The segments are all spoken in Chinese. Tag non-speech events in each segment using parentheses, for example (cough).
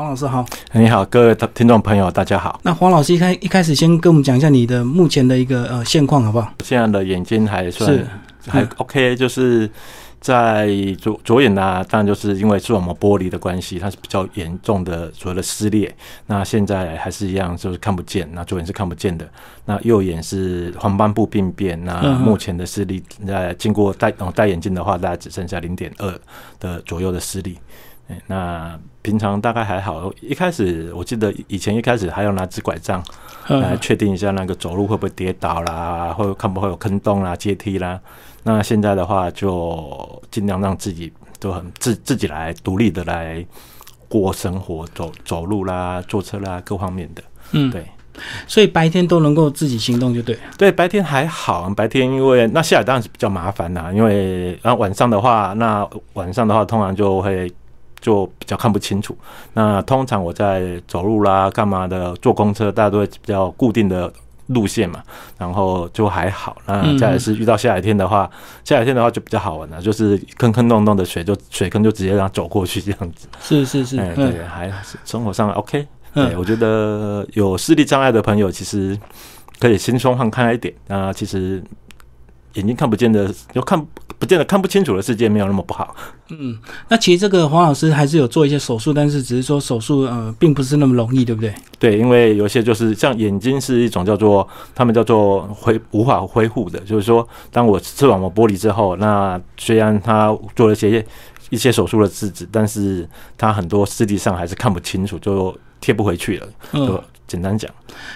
黄老师好，你好，各位听众朋友，大家好。那黄老师一开一开始先跟我们讲一下你的目前的一个呃现况好不好？现在的眼睛还算是还嗯 OK，就是在左左眼呢、当然就是因为视网膜剥离的关系，它是比较严重的所谓的撕裂。那现在还是一样，就是看不见，那左眼是看不见的。那右眼是黄斑部病变，那目前的视力在经过戴哦戴眼镜的话，大概只剩下零点二的左右的视力。哎那平常大概还好，一开始我记得以前一开始还要拿支拐杖来嗯，确定一下那个走路会不会跌倒啦，会看不会有坑洞啦、阶梯啦。那现在的话，就尽量让自己都很自自己来独立的来过生活，走走路啦、坐车啦各方面的。嗯，对所以白天都能够自己行动就对了。对，白天还好，白天因为那下雨当然是比较麻烦啦，因为然后晚上的话，那晚上的话通常就会。就比较看不清楚。那通常我在走路啦、干嘛的，坐公车，大家都会比较固定的路线嘛，然后就还好。那嗯再来是遇到下雨天的话，下雨天的话就比较好玩了，就是坑坑洞洞的水就水坑就直接让它走过去这样子。是是是，哎，嗯对，还是生活上 OK。嗯对，我觉得有视力障碍的朋友其实可以轻松放开一点。那其实眼睛看不见的，就看不见的看不清楚的世界没有那么不好。嗯，那其实这个黄老师还是有做一些手术，但是只是说手术呃并不是那么容易，对不对？对，因为有些就是像眼睛是一种叫做他们叫做恢无法恢复的，就是说，当我视网膜剥离之后，那虽然他做了一些一些手术的制止，但是他很多视力上还是看不清楚，就贴不回去了。就嗯，简单讲，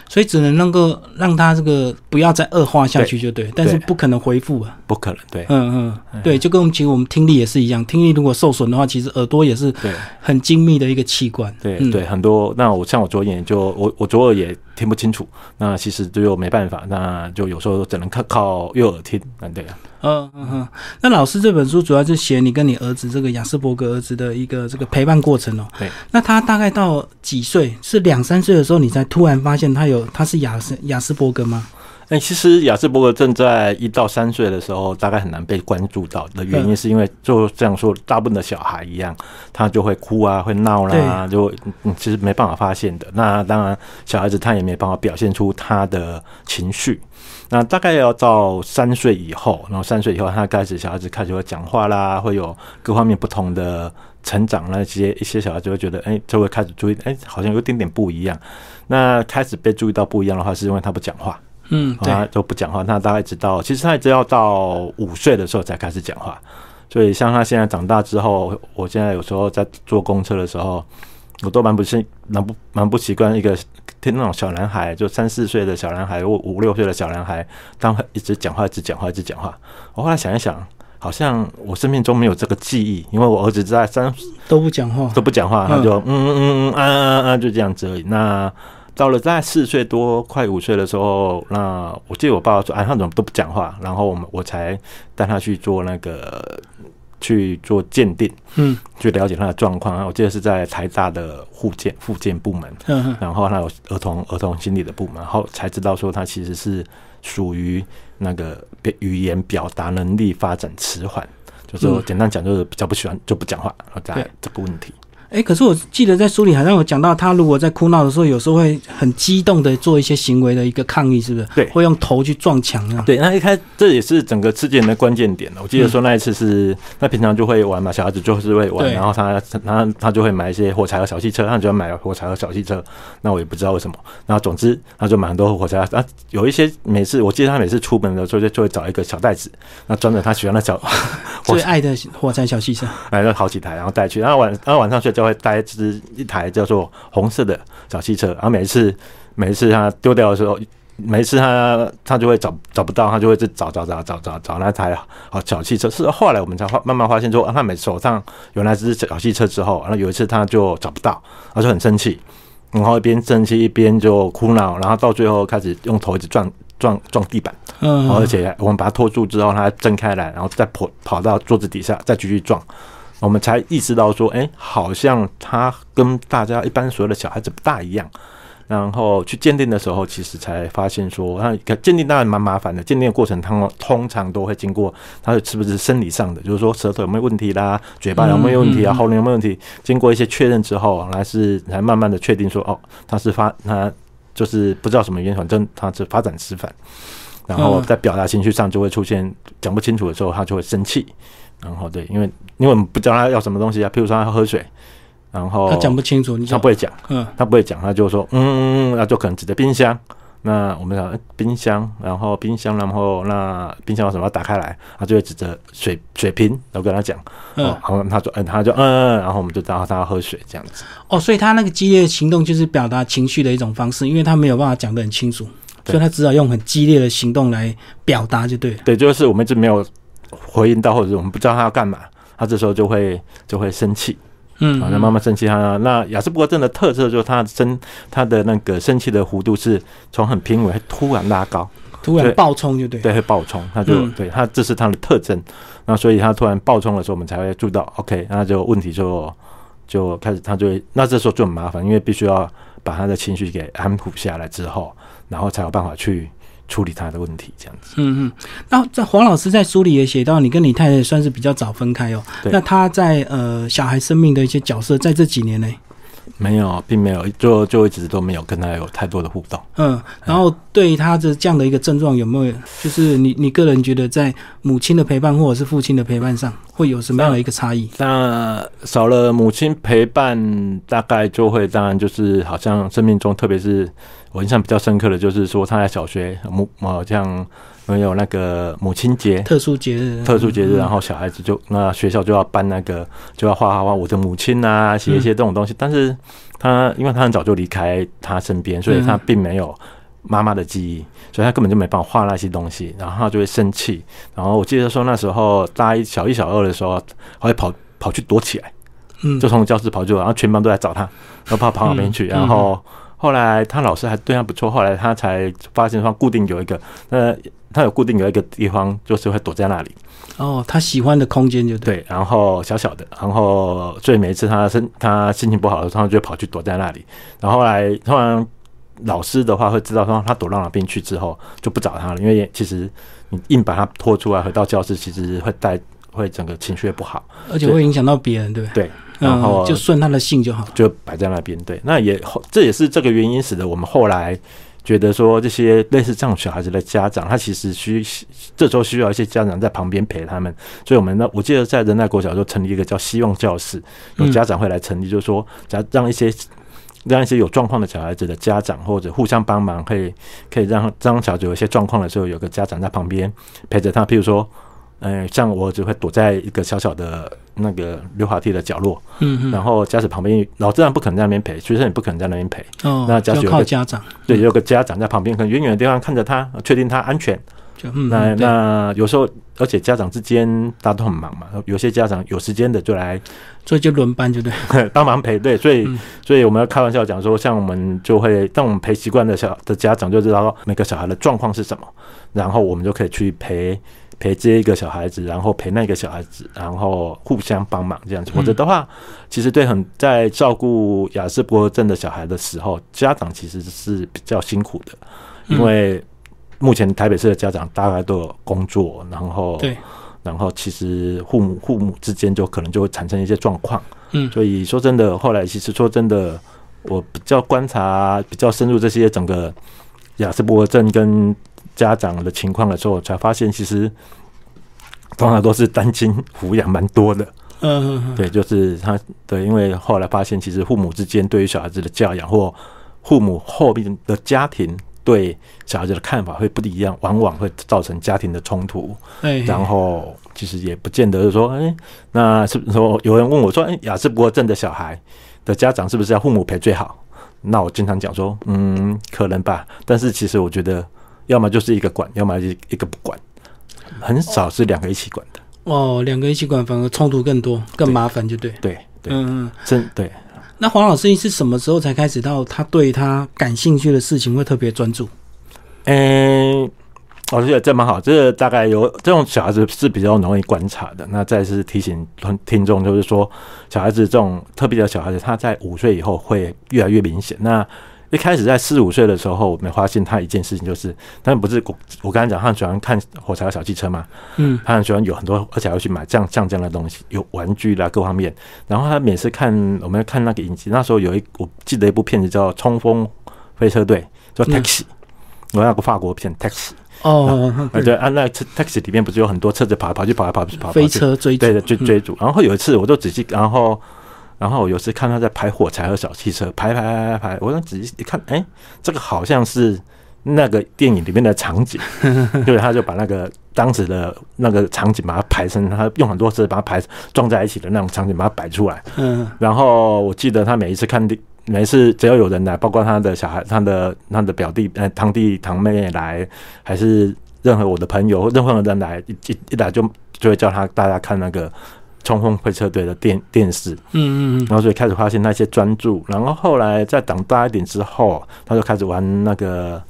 所以只能能够让他这个不要再恶化下去就对，但是不可能恢复啊。不可能。对嗯嗯，对，就跟我们其实我们听力也是一样，听力如果受损的话，其实耳朵也是对。很精密的一个器官。嗯对对，很多那我像我左眼就我我左耳也听不清楚，那其实就没办法，那就有时候只能靠靠右耳听，嗯对啊，嗯嗯嗯，那老师这本书主要是写你跟你儿子这个雅斯伯格儿子的一个这个陪伴过程哦。对。那他大概到几岁？是两三岁的时候，你才突然发现他有他是雅斯雅斯伯格吗？哎、其实雅斯伯格正在一到三岁的时候，大概很难被关注到的原因，是因为就这样说，大部分的小孩一样，他就会哭啊，会闹啦，就嗯，其实没办法发现的。那当然，小孩子他也没办法表现出他的情绪。那大概要到三岁以后，然后三岁以后，他开始小孩子开始会讲话啦，会有各方面不同的成长，那些一些小孩子会觉得，哎、就会开始注意，哎、好像有点点不一样。那开始被注意到不一样的话，是因为他不讲话。嗯，对，他都不讲话，那大概直到其实他一直要到五岁的时候才开始讲话，所以像他现在长大之后，我现在有时候在坐公车的时候，我都蛮不习蛮不蛮不习惯一个听那种小男孩，就三四岁的小男孩或五六岁的小男孩，当一直讲话，一直讲话，一直讲话。我后来想一想，好像我生命中没有这个记忆，因为我儿子在三都不讲话。都不讲话，他就嗯嗯嗯嗯啊啊啊就这样子而已。那到了大概四岁多快五岁的时候，那我记得我爸爸说，哎，他怎么都不讲话？然后我们我才带他去做那个去做鉴定，嗯去了解他的状况。我记得是在台大的护健护健部门，嗯嗯然后还有儿童儿童心理的部门，然后才知道说他其实是属于那个语言表达能力发展迟缓。就是简单讲，就是比较不喜欢就不讲话，然后在这个问题。哎，可是我记得在书里好像有讲到，他如果在哭闹的时候，有时候会很激动的做一些行为的一个抗议，是不是？对会用头去撞墙啊。对，那一开这也是整个事件的关键点了。我记得说那一次是，那平常就会玩嘛，小孩子就是会玩，然后他他他就会买一些火柴和小汽车，他就要买火柴和小汽车。那我也不知道为什么。然后总之他就买很多火柴啊，有一些每次我记得他每次出门的时候就就会找一个小袋子，那装着他喜欢的小 (laughs) 最爱的火柴小汽车。(laughs) 买了好几台，然后带去。然后晚然后晚上睡觉会带一只一台叫做红色的小汽车，然后每一次每一次他丢掉的时候，每一次他他就会找找不到，他就会去找找找找找找那台好小汽车。是后来我们才发慢慢发现说，啊，他每手上有那只小汽车之后，然后有一次他就找不到，他就很生气，然后一边生气一边就哭闹，然后到最后开始用头一直撞撞撞地板。嗯，而且我们把它拖住之后，它挣开来，然后再跑跑到桌子底下，再继续撞，我们才意识到说，哎、好像他跟大家一般所有的小孩子不大一样。然后去鉴定的时候，其实才发现说，那鉴定当然蛮麻烦的。鉴定的过程，通通常都会经过他是不是生理上的，就是说舌头有没有问题啦，嘴巴有没有问题啊，喉咙有没有问题，经过一些确认之后，来是才慢慢的确定说，哦，他是发他就是不知道什么原因，反正他是发展失反，然后在表达情绪上就会出现讲不清楚的时候，他就会生气，然后对，因为因为我们不知道他要什么东西啊，譬如说他要喝水。然后他讲不清楚，他不会讲，嗯，他不会讲，他就说，嗯嗯嗯，那就可能指着冰箱。那我们讲冰箱，然后冰箱，然后那冰箱有什么要打开来，他就会指着水水瓶，然后跟他讲，嗯，然后他说，嗯，他就嗯嗯，然后我们就知道他要喝水这样子。哦，所以他那个激烈的行动就是表达情绪的一种方式，因为他没有办法讲得很清楚，所以他只好用很激烈的行动来表达就对了。对，就是我们一直没有回应到，或者我们不知道他要干嘛，他这时候就会就会生气。嗯，好，那慢慢生气他。那雅斯伯格症的特色就是他生他的那个生气的弧度是从很平稳突然拉高，突然暴冲就对，对，会暴冲，他就对他这是他的特征。那所以他突然暴冲的时候，我们才会注意到，OK，那就问题就就开始，他就那这时候就很麻烦，因为必须要把他的情绪给安抚下来之后，然后才有办法去。处理他的问题，这样子。嗯嗯，那在黄老师在书里也写到，你跟你太太算是比较早分开哦。那他在呃小孩生命的一些角色，在这几年内。没有，并没有，就就一直都没有跟他有太多的互动。嗯，然后对他的这样的一个症状，有没有就是你你个人觉得在母亲的陪伴或者是父亲的陪伴上，会有什么样的一个差异？那少了母亲陪伴，大概就会当然就是好像生命中，特别是我印象比较深刻的就是说他在小学母好像。没有那个母亲节。特殊节日，特殊节日，然后小孩子就那学校就要办那个，就要画画画我的母亲啊，写一些这种东西。但是他因为他很早就离开他身边，所以他并没有妈妈的记忆，所以他根本就没办法画那些东西，然后他就会生气。然后我记得说那时候大一小一小二的时候，会跑跑去躲起来，嗯，就从教室跑去，然后全班都在找他，然后跑跑哪边去，然后后来他老师还对他不错，后来他才发现说固定有一个那。他有固定有一个地方，就是会躲在那里。哦，他喜欢的空间就对，然后小小的，然后所以每一次他身他心情不好的时候，他就跑去躲在那里。然后后来突然老师的话会知道说他躲到哪边去之后，就不找他了，因为其实你硬把他拖出来回到教室，其实会带会整个情绪不好，而且会影响到别人，对不对对？然后就顺他的性就好，就摆在那边。对，那也这也是这个原因使得我们后来。觉得说这些类似这样小孩子的家长，他其实需这时候需要一些家长在旁边陪他们。所以，我们呢，我记得在仁爱国小就成立一个叫希望教室，有家长会来成立，就是说，让让一些让一些有状况的小孩子的家长或者互相帮忙，可以可以让张小子有一些状况的时候，有个家长在旁边陪着他。譬如说。嗯，像我只会躲在一个小小的那个溜滑梯的角落，嗯，然后驾驶旁边，老自然不可能在那边陪，学生也不可能在那边陪，哦，那驾驶靠家长，对，有个家长在旁边，可能远远的地方看着他，确定他安全。嗯那那有时候，而且家长之间大家都很忙嘛，有些家长有时间的就来，所以就轮班，就对，(laughs) 帮忙陪，对，所以所以我们要开玩笑讲说，像我们就会，当我们陪习惯的小的家长就知道每个小孩的状况是什么，然后我们就可以去陪。陪接一个小孩子，然后陪那个小孩子，然后互相帮忙这样子。否则的话，其实对很在照顾雅斯伯格症的小孩的时候，家长其实是比较辛苦的，因为目前台北市的家长大概都有工作，然后对，然后其实父母父母之间就可能就会产生一些状况。嗯，所以说真的，后来其实说真的，我比较观察比较深入这些整个雅斯伯格症跟。家长的情况的时候，才发现其实通常都是单亲抚养蛮多的。嗯，对，就是他对，因为后来发现，其实父母之间对于小孩子的教养，或父母后面的家庭对小孩子的看法会不一样，往往会造成家庭的冲突。然后其实也不见得说，哎，那是不是说有人问我说，哎，雅斯伯格症的小孩的家长是不是要父母陪最好？那我经常讲说，嗯，可能吧。但是其实我觉得。要么就是一个管，要么就一个不管，很少是两个一起管的。哦，两个一起管反而冲突更多，更麻烦，就对。对对，嗯，真对。那黄老师，你是什么时候才开始到他对他感兴趣的事情会特别专注？嗯，我觉得这蛮好。这个大概有这种小孩子是比较容易观察的。那再次提醒听众，就是说小孩子这种特别的小孩子，他在五岁以后会越来越明显。那一开始在四五岁的时候，我们发现他一件事情，就是他不是我我刚才讲他很喜欢看火柴和小汽车嘛，嗯，他很喜欢有很多，而且要去买这样这样这样的东西，有玩具啦各方面。然后他每次看我们看那个影集，那时候有一我记得一部片子叫《冲锋飞车队》，叫 Taxi，、我那个法国片 Taxi。哦，啊，对，啊，那 taxi 里面不是有很多车子跑来跑去，跑来跑去，跑飞去，车追逐对的，追嗯追逐。然后有一次，我就仔细，然后，然后我有时看他在排火柴和小汽车，排排排排排，我想仔细一看，哎，这个好像是那个电影里面的场景，(laughs) 对，他就把那个当时的那个场景把它排成，他用很多次把它排撞在一起的那种场景，把它摆出来。嗯然后我记得他每一次看电，每一次只要有人来，包括他的小孩、他的他的表弟、呃堂弟堂妹来，还是任何我的朋友、任何人来，一一一来就就会叫他大家看那个冲锋会车队的电电视，嗯嗯然后所以开始发现那些专注，然后后来再长大一点之后，他就开始玩那个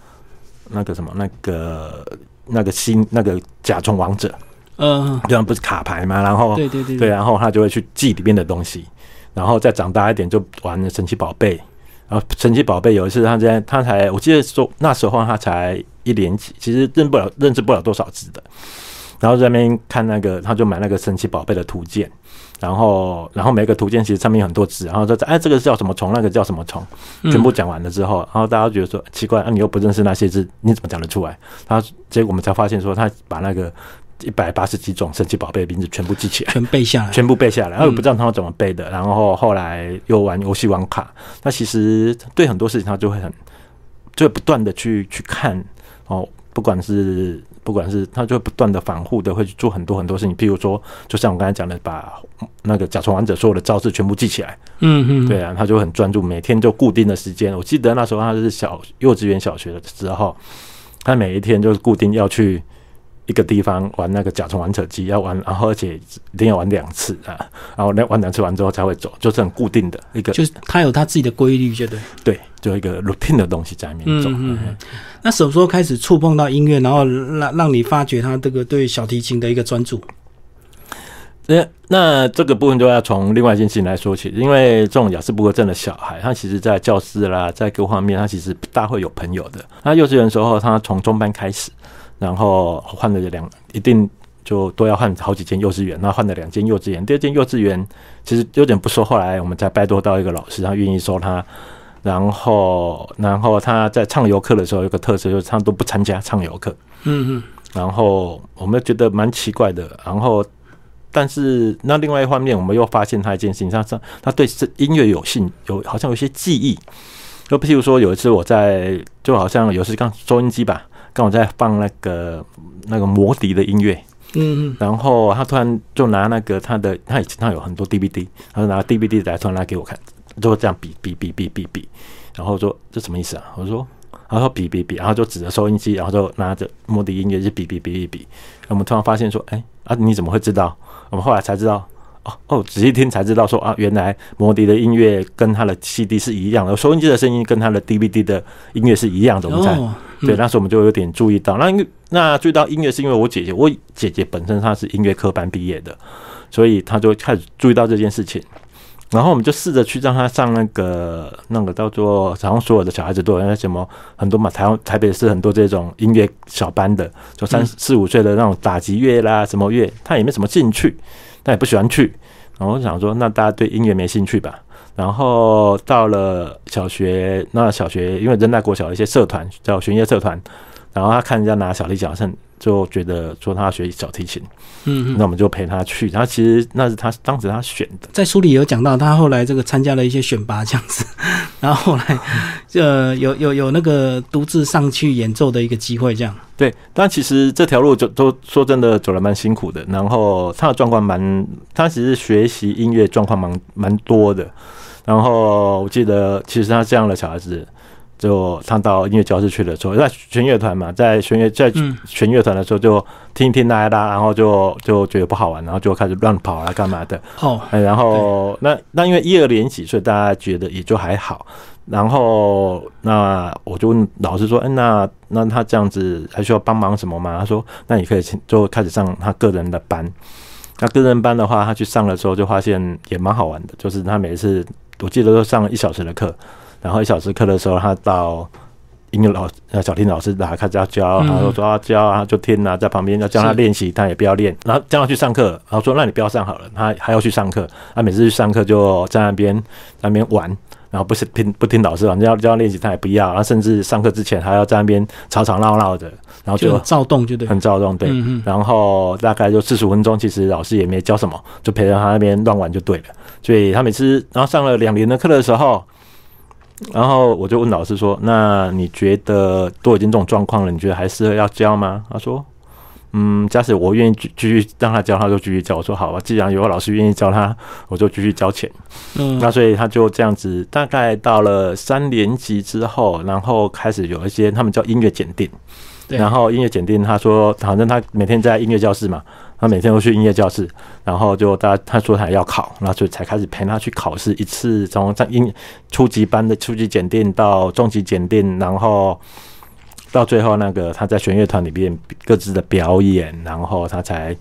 那个什么那个那个新那个甲虫王者，嗯，这样不是卡牌吗？然后对对对对，，然后他就会去记里面的东西，然后再长大一点就玩神奇宝贝。然后神奇宝贝有一次他在他才我记得说那时候他才一年级，其实认不了认识不了多少字的。然后在那边看那个，他就买那个神奇宝贝的图鉴，然后然后每个图鉴其实上面有很多字，然后说哎这个叫什么虫，那个叫什么虫，嗯全部讲完了之后，然后大家觉得说奇怪，啊你又不认识那些字，你怎么讲得出来？他结果我们才发现说他把那个一百八十几种神奇宝贝的名字全部记起来。全背下来，全部背下来，然后也不知道他怎么背的，然后后来又玩游戏玩卡，那其实对很多事情他就会很，就会不断的去去看哦，不管是不管是他就会不断的反复的会去做很多很多事情，譬如说，就像我刚才讲的，把那个甲虫王者所有的招式全部记起来，嗯嗯，对啊，他就很专注，每天就固定的时间。我记得那时候他是小幼稚园、小学的时候，他每一天就是固定要去一个地方玩那个甲虫玩扯机，要玩，然后而且一定要玩两次啊，然后那玩两次完之后才会走，就是很固定的一个，就是它有它自己的规律，就对。对，就一个 routine 的东西在里面走。嗯嗯嗯那什么时候开始触碰到音乐，然后让让你发觉他这个对小提琴的一个专注？那那这个部分就要从另外一件事情来说起，因为这种雅斯伯格症的小孩，他其实在教室啦，在各方面，他其实不大会有朋友的。他幼稚园的时候，他从中班开始，然后换了两，一定就都要换好几间幼稚园，那换了两间幼稚园。第二间幼稚园其实有点不说，后来我们才拜托到一个老师，他愿意收他。然后，然后他在唱游课的时候有个特色，就是他都不参加唱游课。嗯嗯然后我们觉得蛮奇怪的，然后但是那另外一方面，我们又发现他一件事情，他他他对这音乐有兴有好像有一些记忆，就譬如说有一次我在就好像有一次刚收音机吧，刚好在放那个那个魔笛的音乐，嗯嗯然后他突然就拿那个他的他以前他有很多 DVD，他就拿 DVD 来突然拿给我看，就这样比比比比比比，然后说这什么意思啊？我说。然后比比比，然后就指着收音机，然后就拿着魔笛音乐就比比比比比。我们突然发现说，哎啊，你怎么会知道？我们后来才知道，哦哦，仔细听才知道说啊，原来摩笛的音乐跟他的 CD 是一样的，收音机的声音跟他的 DVD 的音乐是一样的。我们才、哦，对，嗯那时候我们就有点注意到。那因为那注意到音乐是因为我姐姐，我姐姐本身她是音乐科班毕业的，所以她就开始注意到这件事情。然后我们就试着去让她上那个那个叫做，好像所有的小孩子都有那什么很多嘛，台湾台北市很多这种音乐小班的，就三嗯四五岁的那种打击乐啦，什么乐，她也没什么兴趣，她也不喜欢去。然后我想说，那大家对音乐没兴趣吧？然后到了小学，那小学因为仁爱国小的一些社团叫弦乐社团，然后他看人家拿小提琴，就觉得说他要学小提琴，嗯嗯那我们就陪他去。然后其实那是他当时他选的，在书里有讲到，他后来这个参加了一些选拔这样子，(laughs) 然后后来呃有有有那个独自上去演奏的一个机会，这样。对。但其实这条路就都说真的走了蛮辛苦的，然后他的状况蛮，他其实学习音乐状况蛮蛮多的。然后我记得，其实他这样的小孩子，就他到音乐教室去的时候，在弦乐团嘛，在弦乐在嗯弦乐团的时候就听一听拉一拉，然后就就觉得不好玩，然后就开始乱跑啊干嘛的。哦，哎，然后那那因为一二年级，所以大家觉得也就还好。然后那我就问老师说：“哎，那那他这样子还需要帮忙什么吗？”他说：“那你可以请就开始上他个人的班。那个人班的话，他去上的时候就发现也蛮好玩的，就是他每次我记得都上了一小时的课，然后一小时课的时候，他到音乐老呃小婷老师打开始要教，然后说要教啊，就听啊，在旁边要教他练习，他也不要练，然后叫他去上课，然后说那你不要上好了，他还要去上课，他每次去上课就在那边那边玩，然后不是听不听老师，反正要教练习他也不要，然后甚至上课之前还要在那边吵吵闹闹的，然后就躁动，就对。很躁动，对。然后大概就四十分钟，其实老师也没教什么，就陪着他那边乱玩就对了。所以他每次然后上了两年的课的时候，然后我就问老师说：“那你觉得都已经这种状况了，你觉得还适合要教吗？”他说：“嗯，假使我愿意继继续让他教，他就继续教。”我说：“好吧，既然有个老师愿意教他，我就继续交钱。”嗯，那所以他就这样子，大概到了三年级之后，然后开始有一些他们叫音乐检定。对然后音乐检定，他说反正他每天在音乐教室嘛，他每天都去音乐教室，然后就大家他说他要考，然后所以才开始陪他去考试一次，从在音初级班的初级检定到中级检定，然后到最后那个他在弦乐团里面各自的表演，然后他才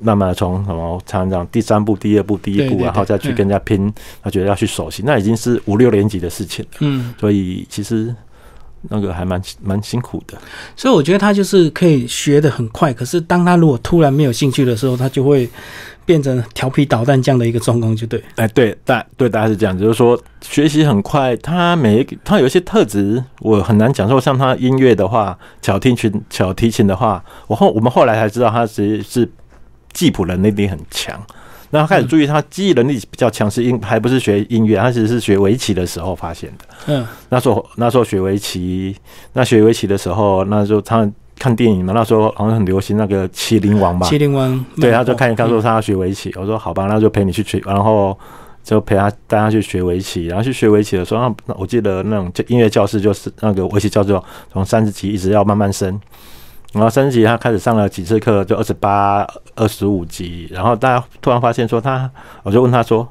慢慢的从什么常常第三步、第二步、第一步，对对对。然后再去跟人家拼，他觉得要去熟悉，那已经是五六年级的事情了，嗯，所以其实那个还蛮蛮辛苦的。所以我觉得他就是可以学的很快，可是当他如果突然没有兴趣的时候，他就会变成调皮捣蛋这样的一个状况，就对。哎，对，大对大家是这样，就是说学习很快，他每一他有一些特质，我很难讲说，像他音乐的话，小提琴小提琴的话，我后我们后来才知道他其实是记谱能力很强。那他开始注意他记忆能力比较强，是音还不是学音乐，他其实是学围棋的时候发现的。嗯，那时候那时候学围棋，那学围棋的时候，那时候他看电影嘛，那时候好像很流行那个《麒麟王》吧，麒麟王，对，他就看一看说嗯他要学围棋，我说好吧，那就陪你去学，然后就陪他带他去学围棋，然后去学围棋的时候，那那我记得那种就音乐教室就是那个围棋教室哦，从三十级一直要慢慢升，然后三十级他开始上了几次课，就二十八、二十五级，然后大家突然发现说他，我就问他说，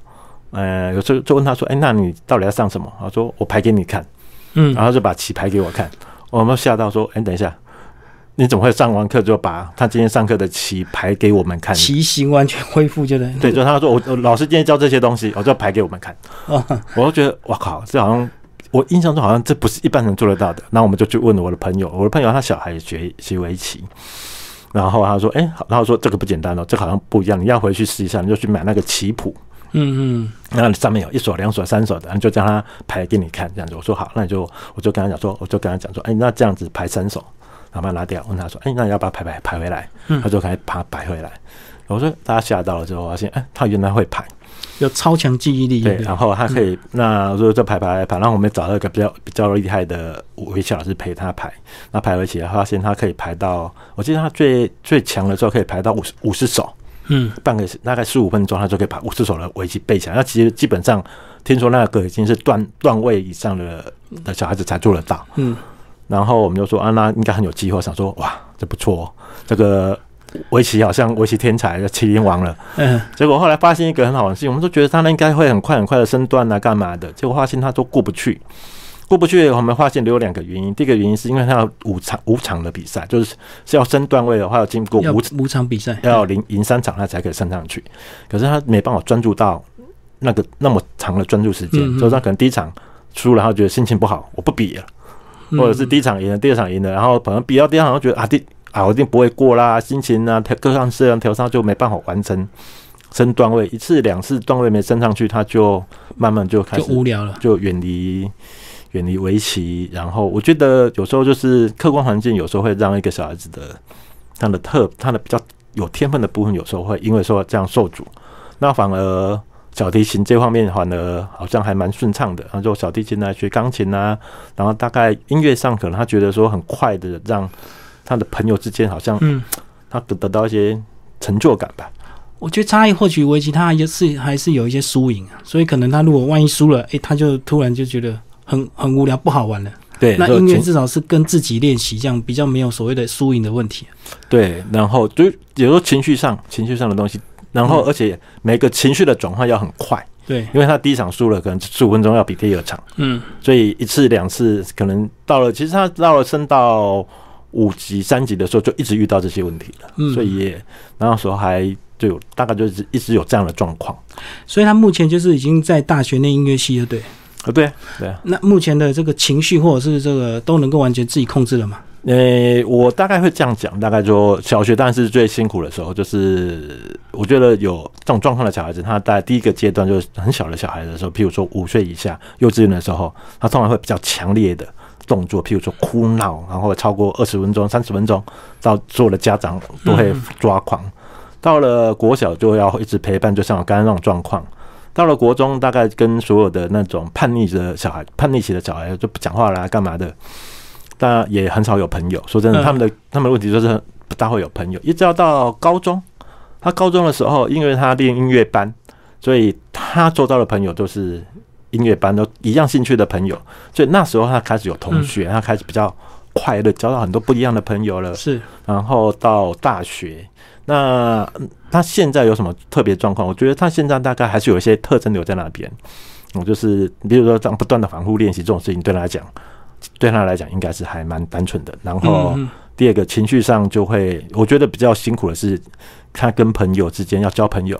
呃，有时候就问他说，哎，那你到底要上什么？他说我排给你看，嗯，然后就把棋排给我看，我们吓到说，哎，等一下。你怎么会上完课就把他今天上课的棋排给我们看？棋形完全恢复，就对。对，就他说我我老师今天教这些东西，我就排给我们看。哦，我就觉得哇靠，这好像我印象中好像这不是一般人做得到的。那我们就去问我的朋友，我的朋友他小孩学学围棋，然后他说，哎、好，然后说这个不简单哦，这好像不一样，你要回去试一下，你就去买那个棋谱。嗯嗯，那上面有一手、两手、三手的，你就叫他排给你看，这样子。我说好，那你就我就跟他讲说，我就跟他讲说，哎、那这样子排三手，然后把它拿掉。问他说，哎、那你要把它排排排回来？他就开始把它排回来。我说大家吓到了之后，发现哎、他原来会排。有超强记忆力，对，然后他可以，那就就排排排，然后我们找到一个比较比较厉害的围棋老师陪他排，那排围棋，发现他可以排到，我记得他最最强的时候可以排到五十五十手，嗯，半个大概十五分钟，他就可以把五十手的围棋背起来。那其实基本上听说那个已经是段段位以上的的小孩子才做得到。嗯，然后我们就说啊，那应该很有机会，想说哇，这不错、哦，这个围棋好像围棋天才，麒麟王了。嗯，结果后来发现一个很好玩的事情，我们都觉得他应该会很快很快的升段啊，干嘛的？结果发现他都过不去，过不去。我们发现有两个原因，第一个原因是因为他要五场五场的比赛，就是是要升段位的话，要经过五五场比赛，要赢赢三场，他才可以升上去。可是他没办法专注到那个那么长的专注时间，所以他可能第一场输了，他觉得心情不好，我不比了。嗯或者是第一场赢了，第二场赢了，然后可能比到第二场，觉得啊第啊我一定不会过啦，心情啊调各项各样调上就没办法完成升段位，一次两次段位没升上去，他就慢慢就开就始无聊了。就远离远离围棋。然后我觉得有时候就是客观环境，有时候会让一个小孩子的他的特他的比较有天分的部分，有时候会因为说这样受阻，那反而。小提琴这方面反而好像还蛮顺畅的，然后就小提琴啊，学钢琴啊，然后大概音乐上可能他觉得说很快的让他的朋友之间好像嗯，他得得到一些成就感吧。我觉得差异或许围棋它也是还是有一些输赢啊，所以可能他如果万一输了，诶，他就突然就觉得很很无聊，不好玩了。对，那音乐至少是跟自己练习，这样比较没有所谓的输赢的问题。对，然后就有时候情绪上情绪上的东西，然后嗯而且每个情绪的转换要很快，对，因为他第一场输了，可能十五分钟要比第二场，嗯，所以一次两次可能到了，其实他到了升到五级三级的时候，就一直遇到这些问题了，嗯所以也那时候还就有大概就是一直有这样的状况。所以他目前就是已经在大学念音乐系了，对，啊，对对啊。那目前的这个情绪或者是这个都能够完全自己控制了吗？呃，我大概会这样讲，大概说小学当然是最辛苦的时候，就是我觉得有这种状况的小孩子，他在第一个阶段就是很小的小孩的时候，譬如说五岁以下幼稚园的时候，他通常会比较强烈的动作，譬如说哭闹，然后超过二十分钟、三十分钟，到所有的家长都会抓狂。到了国小就要一直陪伴，就像我刚刚那种状况。到了国中，大概跟所有的那种叛逆的小孩、叛逆期的小孩就不讲话啦，干嘛的？但也很少有朋友。说真的，他们的他们的问题就是不大会有朋友。一直要到高中，他高中的时候，因为他练音乐班，所以他做到的朋友都是音乐班都一样兴趣的朋友。所以那时候他开始有同学，他开始比较快乐，交到很多不一样的朋友了。是，然后到大学，那他现在有什么特别状况？我觉得他现在大概还是有一些特征留在那边。我就是比如说这样不断的反复练习这种事情，对他来讲。对他来讲，应该是还蛮单纯的。然后第二个情绪上就会，我觉得比较辛苦的是，他跟朋友之间要交朋友，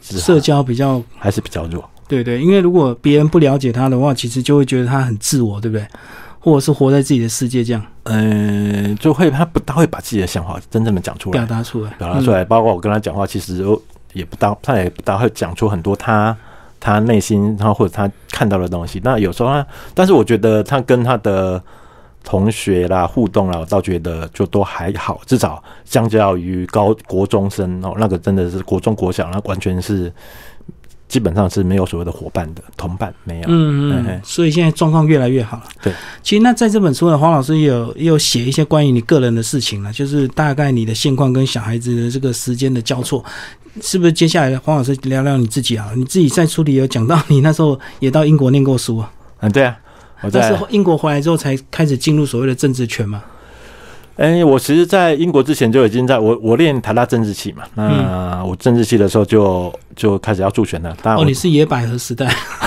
社交比较还是比较弱。对对，因为如果别人不了解他的话，其实就会觉得他很自我，对不对？或者是活在自己的世界这样。嗯，就会他不大会把自己的想法真正的讲出来，表达出来，表达出来。包括我跟他讲话，其实也不大，他也不大会讲出很多他。他内心，然后或者他看到的东西，那有时候他，但是我觉得他跟他的同学啦互动啦，我倒觉得就都还好，至少相较于高国中生哦，那个真的是国中国小，那完全是基本上是没有所谓的伙伴的同伴，没有。嗯嗯。所以现在状况越来越好了。对，其实那在这本书呢，黄老师也有也有写一些关于你个人的事情了，就是大概你的现况跟小孩子的这个时间的交错。是不是接下来黄老师聊聊你自己啊？你自己在书里有讲到，你那时候也到英国念过书啊？嗯，对啊，我在英国回来之后才开始进入所谓的政治圈嘛。哎，我其实，在英国之前就已经在我我练台大政治系嘛。那我政治系的时候就就开始要助选了。哦，你是野百合时代 (laughs)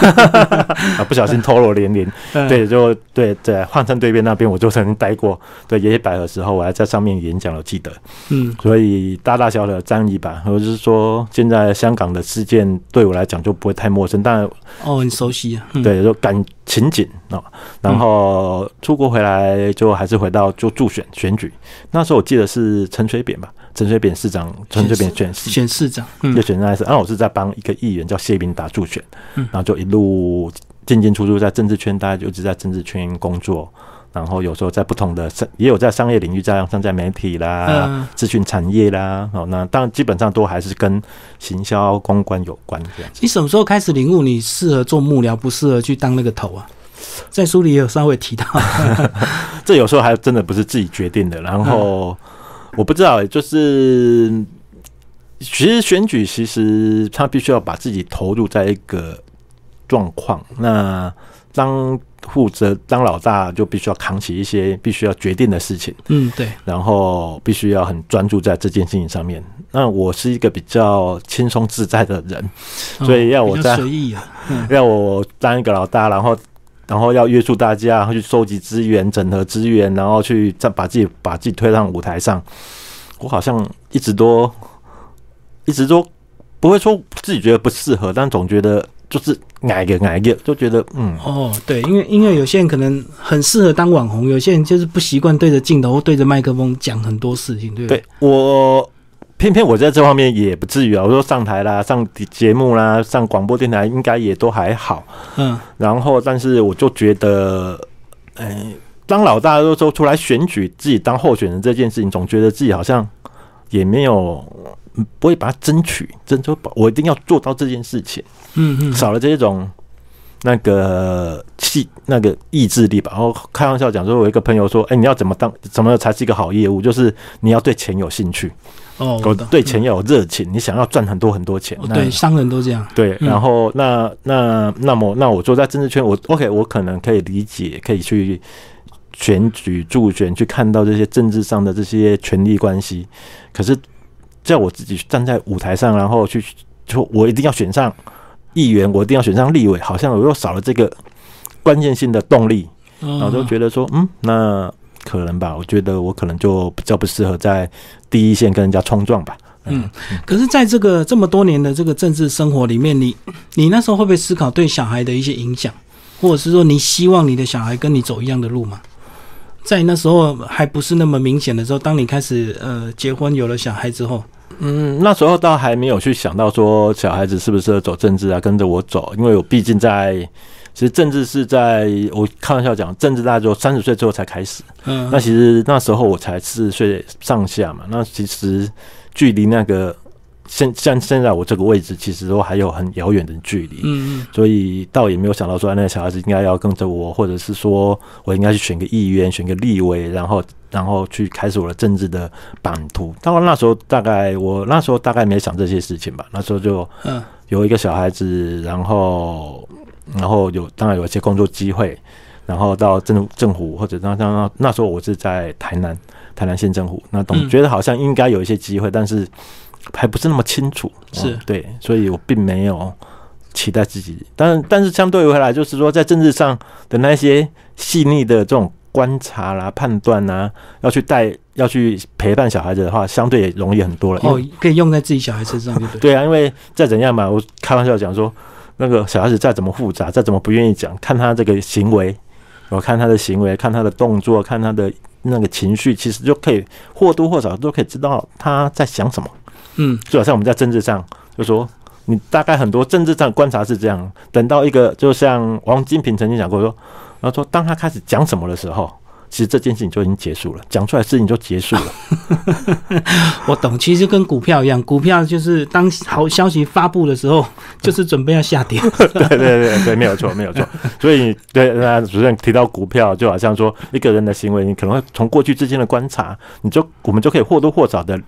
啊，不小心透露年龄。对，就对在换成对面那边，我就曾经待过。对，野百合时候，我还在上面演讲，我记得。嗯，所以大大小小的争议吧，或者是说现在香港的事件对我来讲就不会太陌生。但哦，很熟悉啊。对，就感情景啊。然后出国回来就还是回到就助选选。举那时候我记得是陈水扁吧，陈水扁市长，陈水扁选选市长，就选那一次。然后我是在帮一个议员叫谢明达助选，然后就一路进进出出在政治圈，大家就一直在政治圈工作。然后有时候在不同的商，也有在商业领域，这样像在媒体啦、咨询产业啦。哦，那当然基本上都还是跟行销公关有关这样。你什么时候开始领悟你适合做幕僚，不适合去当那个头啊？在书里也有稍微提到，(laughs) 这有时候还真的不是自己决定的。然后我不知道，就是其实选举，其实他必须要把自己投入在一个状况。那当负责当老大，就必须要扛起一些必须要决定的事情。嗯，对。然后必须要很专注在这件事情上面。那我是一个比较轻松自在的人，所以要我在随意啊，(laughs) 要我当一个老大，然后。然后要约束大家，然后去收集资源、整合资源，然后去再把自己把自己推上舞台上。我好像一直都一直都不会说自己觉得不适合，但总觉得就是矮个矮个，就觉得嗯。哦，对，因为因为有些人可能很适合当网红，有些人就是不习惯对着镜头或、对着麦克风讲很多事情，对不对？我。偏偏我在这方面也不至于啊，我说上台啦、上节目啦、上广播电台，应该也都还好。嗯，然后但是我就觉得，哎，当老大的时候出来选举，自己当候选人这件事情，总觉得自己好像也没有不会把它争取，争取我一定要做到这件事情。嗯嗯，少了这种那个气、那个意志力吧。然后开玩笑讲说，我一个朋友说，哎，你要怎么当，怎么才是一个好业务？就是你要对钱有兴趣。哦，对钱要有热情，你想要赚很多很多钱。对，商人都这样。对，然后那那那么那我坐在政治圈，我 OK，我可能可以理解，可以去选举助选，去看到这些政治上的这些权力关系。可是在我自己站在舞台上，然后去就我一定要选上议员，我一定要选上立委，好像我又少了这个关键性的动力，然后就觉得说，嗯，那。可能吧，我觉得我可能就比较不适合在第一线跟人家冲撞吧。嗯，可是在这个这么多年的这个政治生活里面，你你那时候会不会思考对小孩的一些影响？或者是说你希望你的小孩跟你走一样的路吗？在那时候还不是那么明显的时候，当你开始呃结婚有了小孩之后，嗯，那时候倒还没有去想到说小孩子是不是走政治啊，跟着我走，因为我毕竟在其实政治是在我开玩笑讲，政治大概就三十岁之后才开始。嗯，那其实那时候我才四十岁上下嘛，那其实距离那个。现像现在我这个位置，其实都还有很遥远的距离，嗯嗯，所以倒也没有想到说那个小孩子应该要跟着我，或者是说我应该去选个议员、选个立委，然后然后去开始我的政治的版图。当然那时候大概我那时候大概没想这些事情吧，那时候就嗯有一个小孩子，然后然后有当然有一些工作机会，然后到政政府或者那那那时候我是在台南台南县政府，那总觉得好像应该有一些机会，但是。还不是那么清楚，是对，所以我并没有期待自己。但但是相对回来，就是说在政治上的那些细腻的这种观察啦、判断啊，要去带、要去陪伴小孩子的话，相对也容易很多了。哦，可以用在自己小孩身上，对 (laughs) 对啊，因为再怎样嘛，我开玩笑讲说，那个小孩子再怎么复杂，再怎么不愿意讲，看他这个行为，我看他的行为，看他的动作，看他的那个情绪，其实就可以或多或少都可以知道他在想什么。嗯，就好像我们在政治上，就说你大概很多政治上观察是这样，等到一个就像王金平曾经讲过说，然后说当他开始讲什么的时候。其实这件事情就已经结束了，讲出来事情就结束了。(laughs) 我懂，其实跟股票一样，股票就是当好消息发布的时候，就是准备要下跌。(laughs) 对对对对，没有错，没有错。所以对那主任提到股票，就好像说一个人的行为，你可能会从过去之间的观察，你就我们就可以或多或少的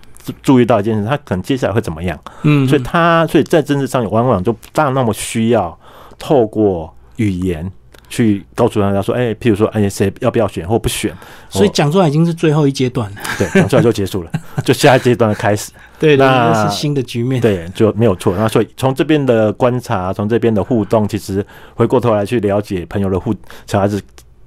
注意到一件事，他可能接下来会怎么样。嗯，所以他所以在政治上往往就不大那么需要透过语言。去告诉大家说，哎，譬如说，哎，谁要不要选或不选？所以讲出来已经是最后一阶段了。(laughs) 对，讲出来就结束了，(laughs) 就下一阶段的开始。对，那是新的局面。对，就没有错。那所以从这边的观察，从这边的互动，其实回过头来去了解朋友的互小孩子。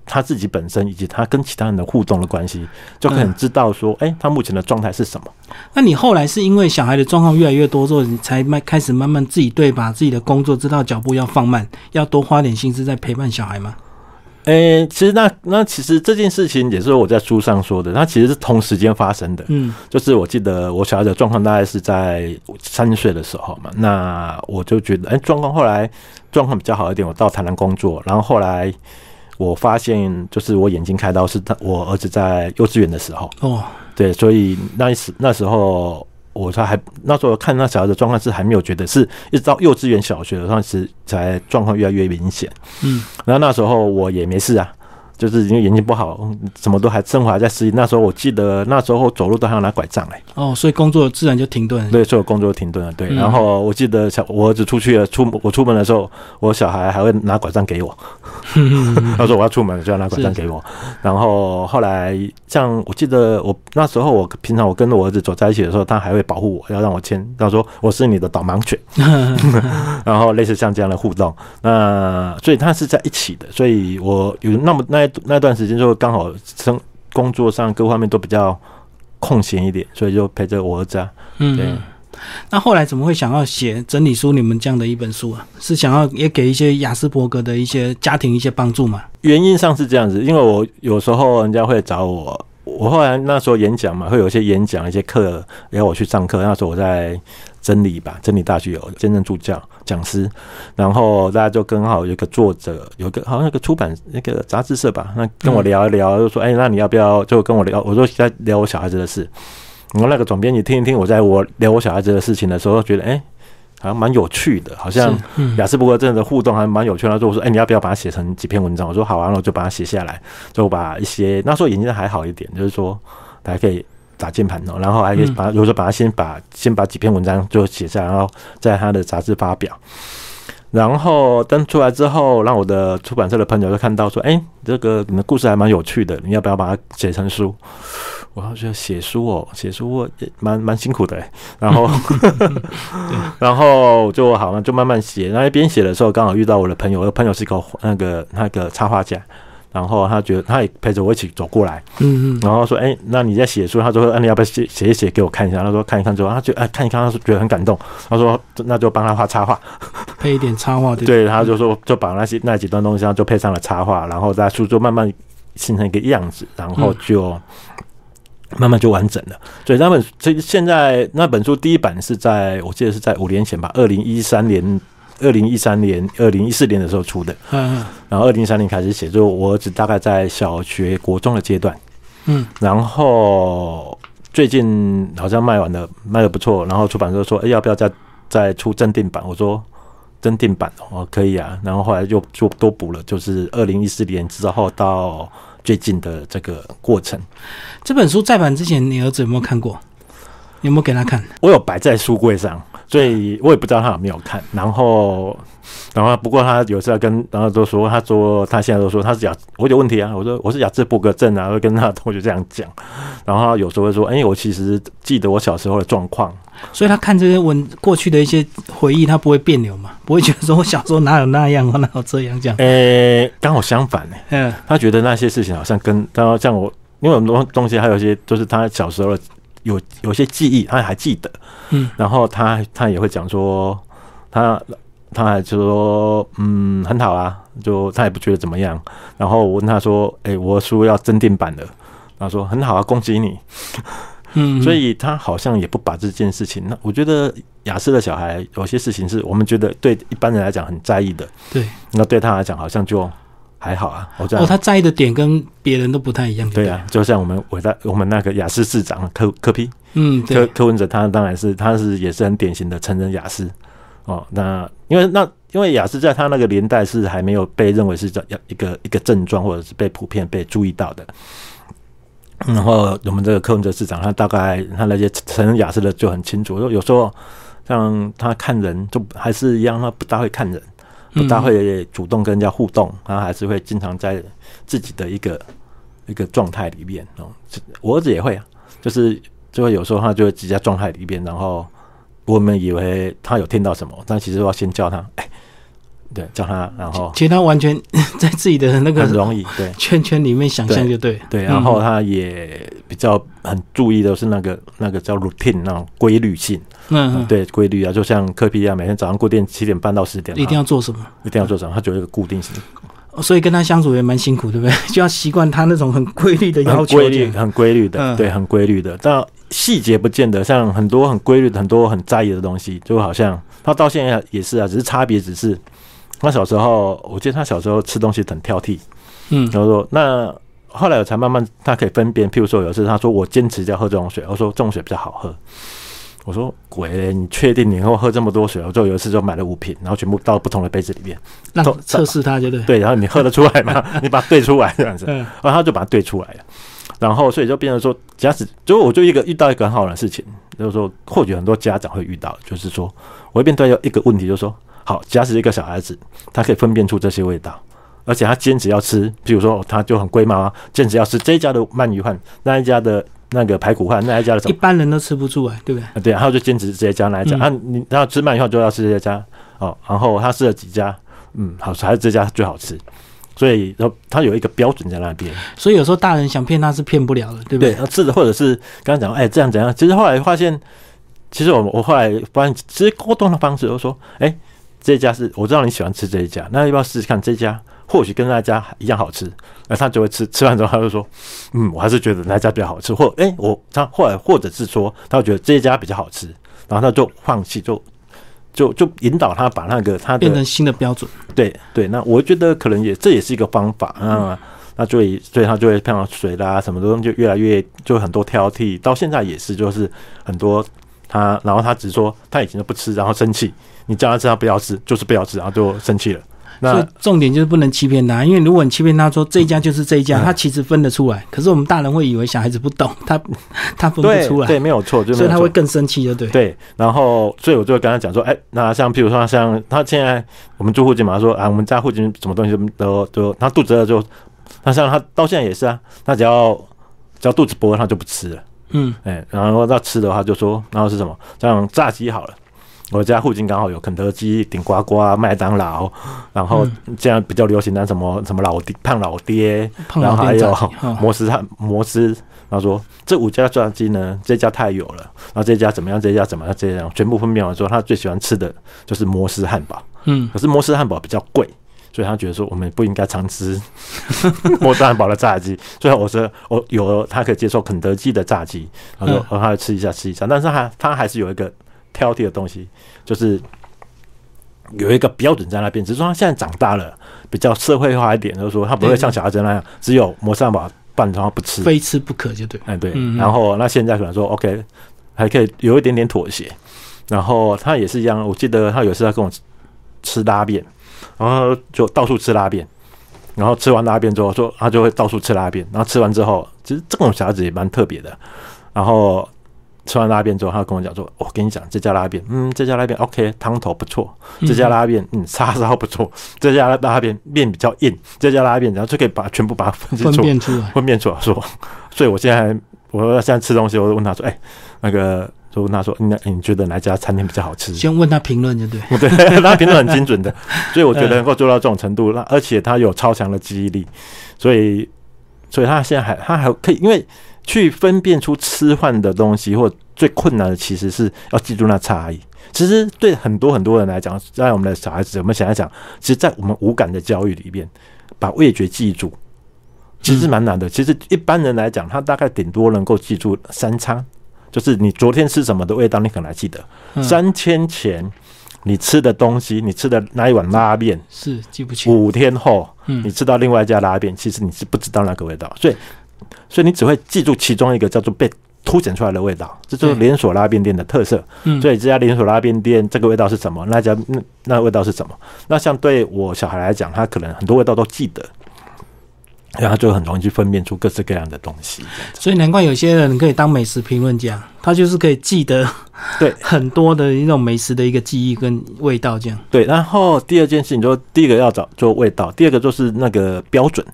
他自己本身以及他跟其他人的互动的关系，就可能知道说，哎，他目前的状态是什么。那你后来是因为小孩的状况越来越多之后，你才慢开始慢慢自己对把自己的工作知道脚步要放慢，要多花点心思在陪伴小孩吗？诶，其实那那其实这件事情也是我在书上说的，那其实是同时间发生的。嗯，就是我记得我小孩的状况大概是在三岁的时候嘛，那我就觉得，哎，状况后来状况比较好一点，我到台南工作，然后后来。我发现，就是我眼睛开刀是他我儿子在幼稚园的时候。哦，对，所以那时那时候我他还那时候看那小孩的状况是还没有觉得，是一直到幼稚园小学的时候才状况越来越明显，嗯，然后那时候我也没事啊。就是因为眼睛不好，什么都还生活还在适应。那时候我记得那时候走路都还要拿拐杖哎。哦，所以工作自然就停顿。对，所有工作停顿了。对，然后我记得小我儿子出去了，出我出门的时候，我小孩还会拿拐杖给我。(laughs) 他说我要出门就要拿拐杖给我。然后后来像我记得我那时候我平常我跟我儿子走在一起的时候，他还会保护我，要让我牵，他说我是你的导盲犬。(laughs) 然后类似像这样的互动，那所以他是在一起的，所以我有那么那。那段时间就刚好生工作上各方面都比较空闲一点，所以就陪着我儿子啊。嗯，对。那后来怎么会想要写整理书？你们这样的一本书啊，是想要也给一些雅斯伯格的一些家庭一些帮助吗？原因上是这样子，因为我有时候人家会找我，我后来那时候演讲嘛，会有一些演讲、一些课然后我去上课。那时候我在。真理吧，真理大学有兼任助教讲师，然后大家就刚好有个作者，有个好像有个出版那个杂志社吧，那跟我聊一聊，就说，哎，那你要不要就跟我聊？我说在聊我小孩子的事。然后那个总编辑听一听我在我聊我小孩子的事情的时候，觉得哎，好像蛮有趣的，好像雅思伯格症的互动还蛮有趣的。说我说，哎，你要不要把它写成几篇文章？我说好啊，然后就把它写下来，就把一些那时候眼睛还好一点，就是说大家可以。打键盘哦，然后还可以把，如果说把它先把先把几篇文章就写下，然后在他的杂志发表，然后登出来之后，让我的出版社的朋友就看到说，哎，这个你的故事还蛮有趣的，你要不要把它写成书？我觉得写书哦，写书也蛮蛮辛苦的，然后 (laughs) (laughs) 然后就好像就慢慢写，然后一边写的时候，刚好遇到我的朋友，我的朋友是一个那个那个插画家。然后他觉得他也陪着我一起走过来，嗯嗯，然后说：“哎，那你在写书？”他就说：“那你要不要写写一写给我看一下？”他说：“看一看之后，他就哎看一看，他说觉得很感动。他说：那就帮他画插画，配一点插画对。对，他就说就把那些那几段东西，他就配上了插画，然后在书就慢慢形成一个样子，然后就慢慢就完整了。所以那本这现在那本书第一版是在我记得是在五年前吧，二零一三年。”二零一三年、二零一四年的时候出的，嗯，然后二零一三年开始写，就我儿子大概在小学、国中的阶段，嗯，然后最近好像卖完了，卖的不错，然后出版社说，哎，要不要再再出正定版？我说正定版哦，可以啊，然后后来又就多补了，就是二零一四年之后到最近的这个过程。这本书再版之前，你儿子有没有看过？有没有给他看？我有摆在书柜上。所以我也不知道他有没有看，然后，然后不过他有时候跟，然后都说，他说他现在都说他是雅，我有问题啊，我说我是雅致伯格症啊，会跟他同学这样讲，然后他有时候会说，哎，我其实记得我小时候的状况，所以他看这些文过去的一些回忆，他不会别扭嘛，不会觉得说我小时候哪有那样，哪有这样讲，诶，刚好相反呢，嗯，他觉得那些事情好像跟，然后像我，因为很多东西还有一些就是他小时候的。有有些记忆，他还记得，嗯，然后他他也会讲说，他他还说，嗯，很好啊，就他也不觉得怎么样。然后我问他说，哎，我书要增订版了，他说很好啊，恭喜你。嗯，(laughs) 所以他好像也不把这件事情。那我觉得雅思的小孩有些事情是我们觉得对一般人来讲很在意的，对，那对他来讲好像就。还好啊，我这样哦，他在意的点跟别人都不太一样。对啊，就像我们伟大我们那个雅思市长柯柯批，嗯，柯柯文哲，他当然是他是也是很典型的成人雅思哦。那因为那因为雅思在他那个年代是还没有被认为是叫一个一个症状，或者是被普遍被注意到的。然后我们这个柯文哲市长，他大概他那些成人雅思的就很清楚，有有时候像他看人就还是一样，他不大会看人。不大会主动跟人家互动，然后还是会经常在自己的一个一个状态里面哦。我儿子也会啊，就是就会有时候他就会直接状态里面，然后我们以为他有听到什么，但其实要先叫他，哎，对，叫他，然后其实他完全 (laughs) 在自己的那个很容易 (laughs) 对圈圈里面想象就对对，然后他也比较很注意的是那个那个叫 routine 那种规律性。嗯，对，规律啊，就像科比一样，每天早上固定七点半到十点，一定要做什么？一定要做什么？他觉得一个固定性，所以跟他相处也蛮辛苦，对不对？就要习惯他那种很规律的要求，规律、很规律的，对，很规律的。但细节不见得，像很多很规律的、很多很在意的东西，就好像他到现在也是啊，只是差别只是他小时候，我记得他小时候吃东西很挑剔，嗯，然后说那后来我才慢慢他可以分辨，譬如说有一次他说我坚持要喝这种水，我说这种水比较好喝。我说鬼，你确定你以后喝这么多水？我就有一次就买了五瓶，然后全部倒不同的杯子里面，让测试他，就对。对，然后你喝得出来吗？(laughs) 你把它兑出来这样子，然后他就把它兑出来了。然后所以就变成说，假使就我就一个遇到一个很好的事情，就是说或许很多家长会遇到，就是说我一边对有一个问题，就是说，好，假使一个小孩子他可以分辨出这些味道，而且他坚持要吃，比如说他就很龟毛，坚持要吃这一家的鳗鱼饭，那一家的。那个排骨饭那一家的什么？一般人都吃不住啊，对不对？对，然后就坚持这一家那一家啊，你然后吃鳗以后就要吃这家哦。然后他试了几家，嗯，好，还是这家最好吃。所以，然后他有一个标准在那边。所以有时候大人想骗他是骗不了的，对不对？对，是的，或者是刚刚讲，哎，这样怎样？其实后来发现，其实我我后来发现，其实沟通的方式，都说，哎，这家是我知道你喜欢吃这一家，那要不要试试看这家？或许跟那家一样好吃，那他就会吃。吃完之后，他就说：“嗯，我还是觉得那家比较好吃。”或哎，我他后来或者是说，他会觉得这一家比较好吃，然后他就放弃，就就就引导他把那个他变成新的标准。对对，那我觉得可能也这也是一个方法啊。那所以所以他就会碰到水啦，什么东西就越来越就很多挑剔。到现在也是，就是很多他，然后他只说他以前都不吃，然后生气，你叫他吃他不要吃，就是不要吃，然后就生气了。所以重点就是不能欺骗他，因为如果你欺骗他说这一家就是这一家，他其实分得出来。可是我们大人会以为小孩子不懂，他 (laughs) 他分不出来，对，没有错，所以他会更生气，就对。对，然后所以我就会跟他讲说，哎，那像譬如说像他现在我们住附近嘛，他说啊，我们家附近什么东西都都，他肚子饿就，那像他到现在也是啊，他只要只要肚子不饿，他就不吃了。嗯，哎，然后要吃的话就说，然后是什么？像炸鸡好了。我家附近刚好有肯德基、顶呱呱、麦当劳，然后这样比较流行的什么什么老爹、胖老爹，然后还有摩斯汉摩斯。他说这五家炸鸡呢，这家太有了，然后这家怎么样？这家怎么样？这样全部分辨完之后，他最喜欢吃的就是摩斯汉堡。嗯，可是摩斯汉堡比较贵。所以他觉得说我们不应该常吃 (laughs) 莫斯汉堡的炸鸡，所以我说我有他可以接受肯德基的炸鸡，他说让他吃一下吃一下，但是他他还是有一个挑剔的东西，就是有一个标准在那边，只是说他现在长大了，比较社会化一点，就是说他不会像小孩子那样只有摩斯汉堡半然后不吃，非吃不可就对，哎对，然后那现在可能说 OK 还可以有一点点妥协，然后他也是一样，我记得他有次他跟我吃拉面。然后就到处吃拉面，然后吃完拉面之后，说他就会到处吃拉面。然后吃完之后，其实这种小孩子也蛮特别的。然后吃完拉面之后，他跟我讲说：“我跟你讲，这家拉面，嗯，这家拉面 OK，汤头不错。这家拉面，嗯，叉烧不错。这家拉面面比较硬。这家拉面，然后就可以把全部把它分辨出来，分辨出来。说，所以我现在，我现在吃东西，我就问他说：，哎，那个。”就问他说：“那你觉得哪家餐厅比较好吃？”先问他评论就对，(laughs) 对，(laughs) 他评论很精准的，所以我觉得能够做到这种程度，那而且他有超强的记忆力，所以，所以他现在还他还可以，因为去分辨出吃饭的东西，或最困难的其实是要记住那差异。其实对很多很多人来讲，在我们的小孩子，我们想一想，其实，在我们无感的教育里面，把味觉记住，其实蛮难的。其实一般人来讲，他大概顶多能够记住三餐。就是你昨天吃什么的味道，你可能还记得。三天前你吃的东西，你吃的那一碗拉面是记不清。五天后，你吃到另外一家拉面，其实你是不知道那个味道，所以，所以你只会记住其中一个叫做被凸显出来的味道，这就是连锁拉面店的特色。所以这家连锁拉面店这个味道是什么？那家那那味道是什么？那像对我小孩来讲，他可能很多味道都记得。然后就很容易去分辨出各式各样的东西，所以难怪有些人可以当美食评论家，他就是可以记得对 (laughs) 很多的一种美食的一个记忆跟味道这样。对，然后第二件事情就第一个要找做味道，第二个就是那个标准，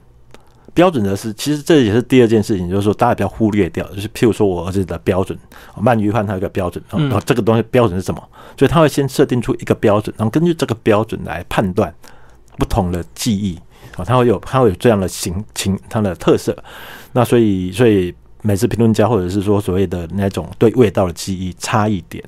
标准的是其实这也是第二件事情，就是说大家不要忽略掉，就是譬如说我儿子的标准，鳗鱼饭它有个标准，然后这个东西标准是什么？所以他会先设定出一个标准，然后根据这个标准来判断不同的记忆。哦，它会有，它会有这样的形情，它的特色。那所以，所以美食评论家或者是说所谓的那种对味道的记忆差一点，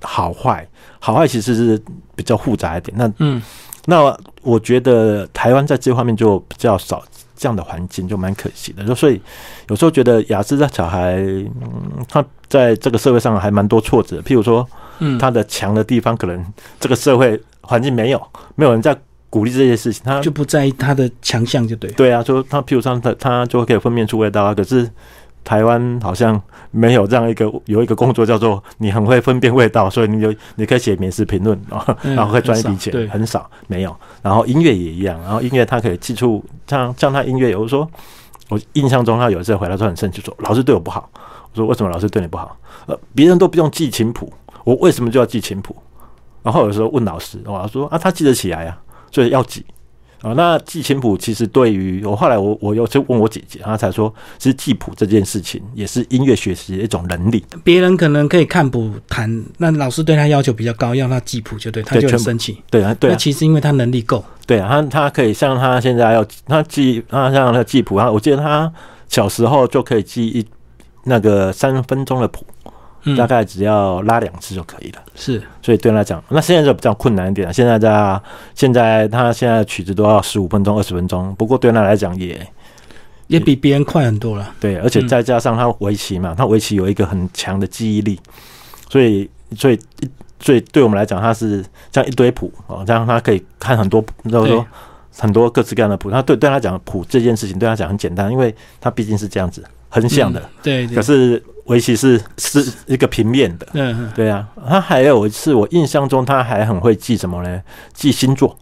好坏，好坏其实是比较复杂一点。那嗯，那我觉得台湾在这方面就比较少这样的环境，就蛮可惜的。就所以有时候觉得雅思的小孩，嗯，他在这个社会上还蛮多挫折。譬如说，嗯，他的强的地方可能这个社会环境没有，没有人在。鼓励这些事情，他就不在意他的强项，就对。对啊，就他，譬如说他，他就可以分辨出味道啊。可是台湾好像没有这样一个有一个工作叫做你很会分辨味道，所以你就你可以写美食评论啊，(laughs) 然后可以赚一笔钱，很少没有。然后音乐也一样，然后音乐他可以记住，像像他音乐，有说我印象中他有一次回来说很生气，说老师对我不好。我说为什么老师对你不好？呃，别人都不用记琴谱，我为什么就要记琴谱？然后有时候问老师，我说啊，他记得起来呀。所以要记啊，那记琴谱其实对于我后来我我又去问我姐姐，她才说，其实记谱这件事情也是音乐学习的一种能力。别人可能可以看谱弹，那老师对他要求比较高，要他记谱就对，他就很生气。对啊，对啊。那其实因为他能力够。对啊，他他可以像他现在要他记，他像他记谱啊，我记得他小时候就可以记一那个三分钟的谱。大概只要拉两次就可以了，是，所以对他来讲，那现在就比较困难一点。现在在现在他现在曲子都要十五分钟、二十分钟，不过对他来讲也也比别人快很多了。对，而且再加上他围棋嘛，他围棋有一个很强的记忆力，所以所以所以对我们来讲，他是这样一堆谱哦，这样他可以看很多，就是说很多各式各样的谱。他对对他讲谱这件事情，对他讲很简单，因为他毕竟是这样子横向的，对，可是。围棋是是一个平面的，嗯，对啊，他还有一次，我印象中他还很会记什么呢？记星座，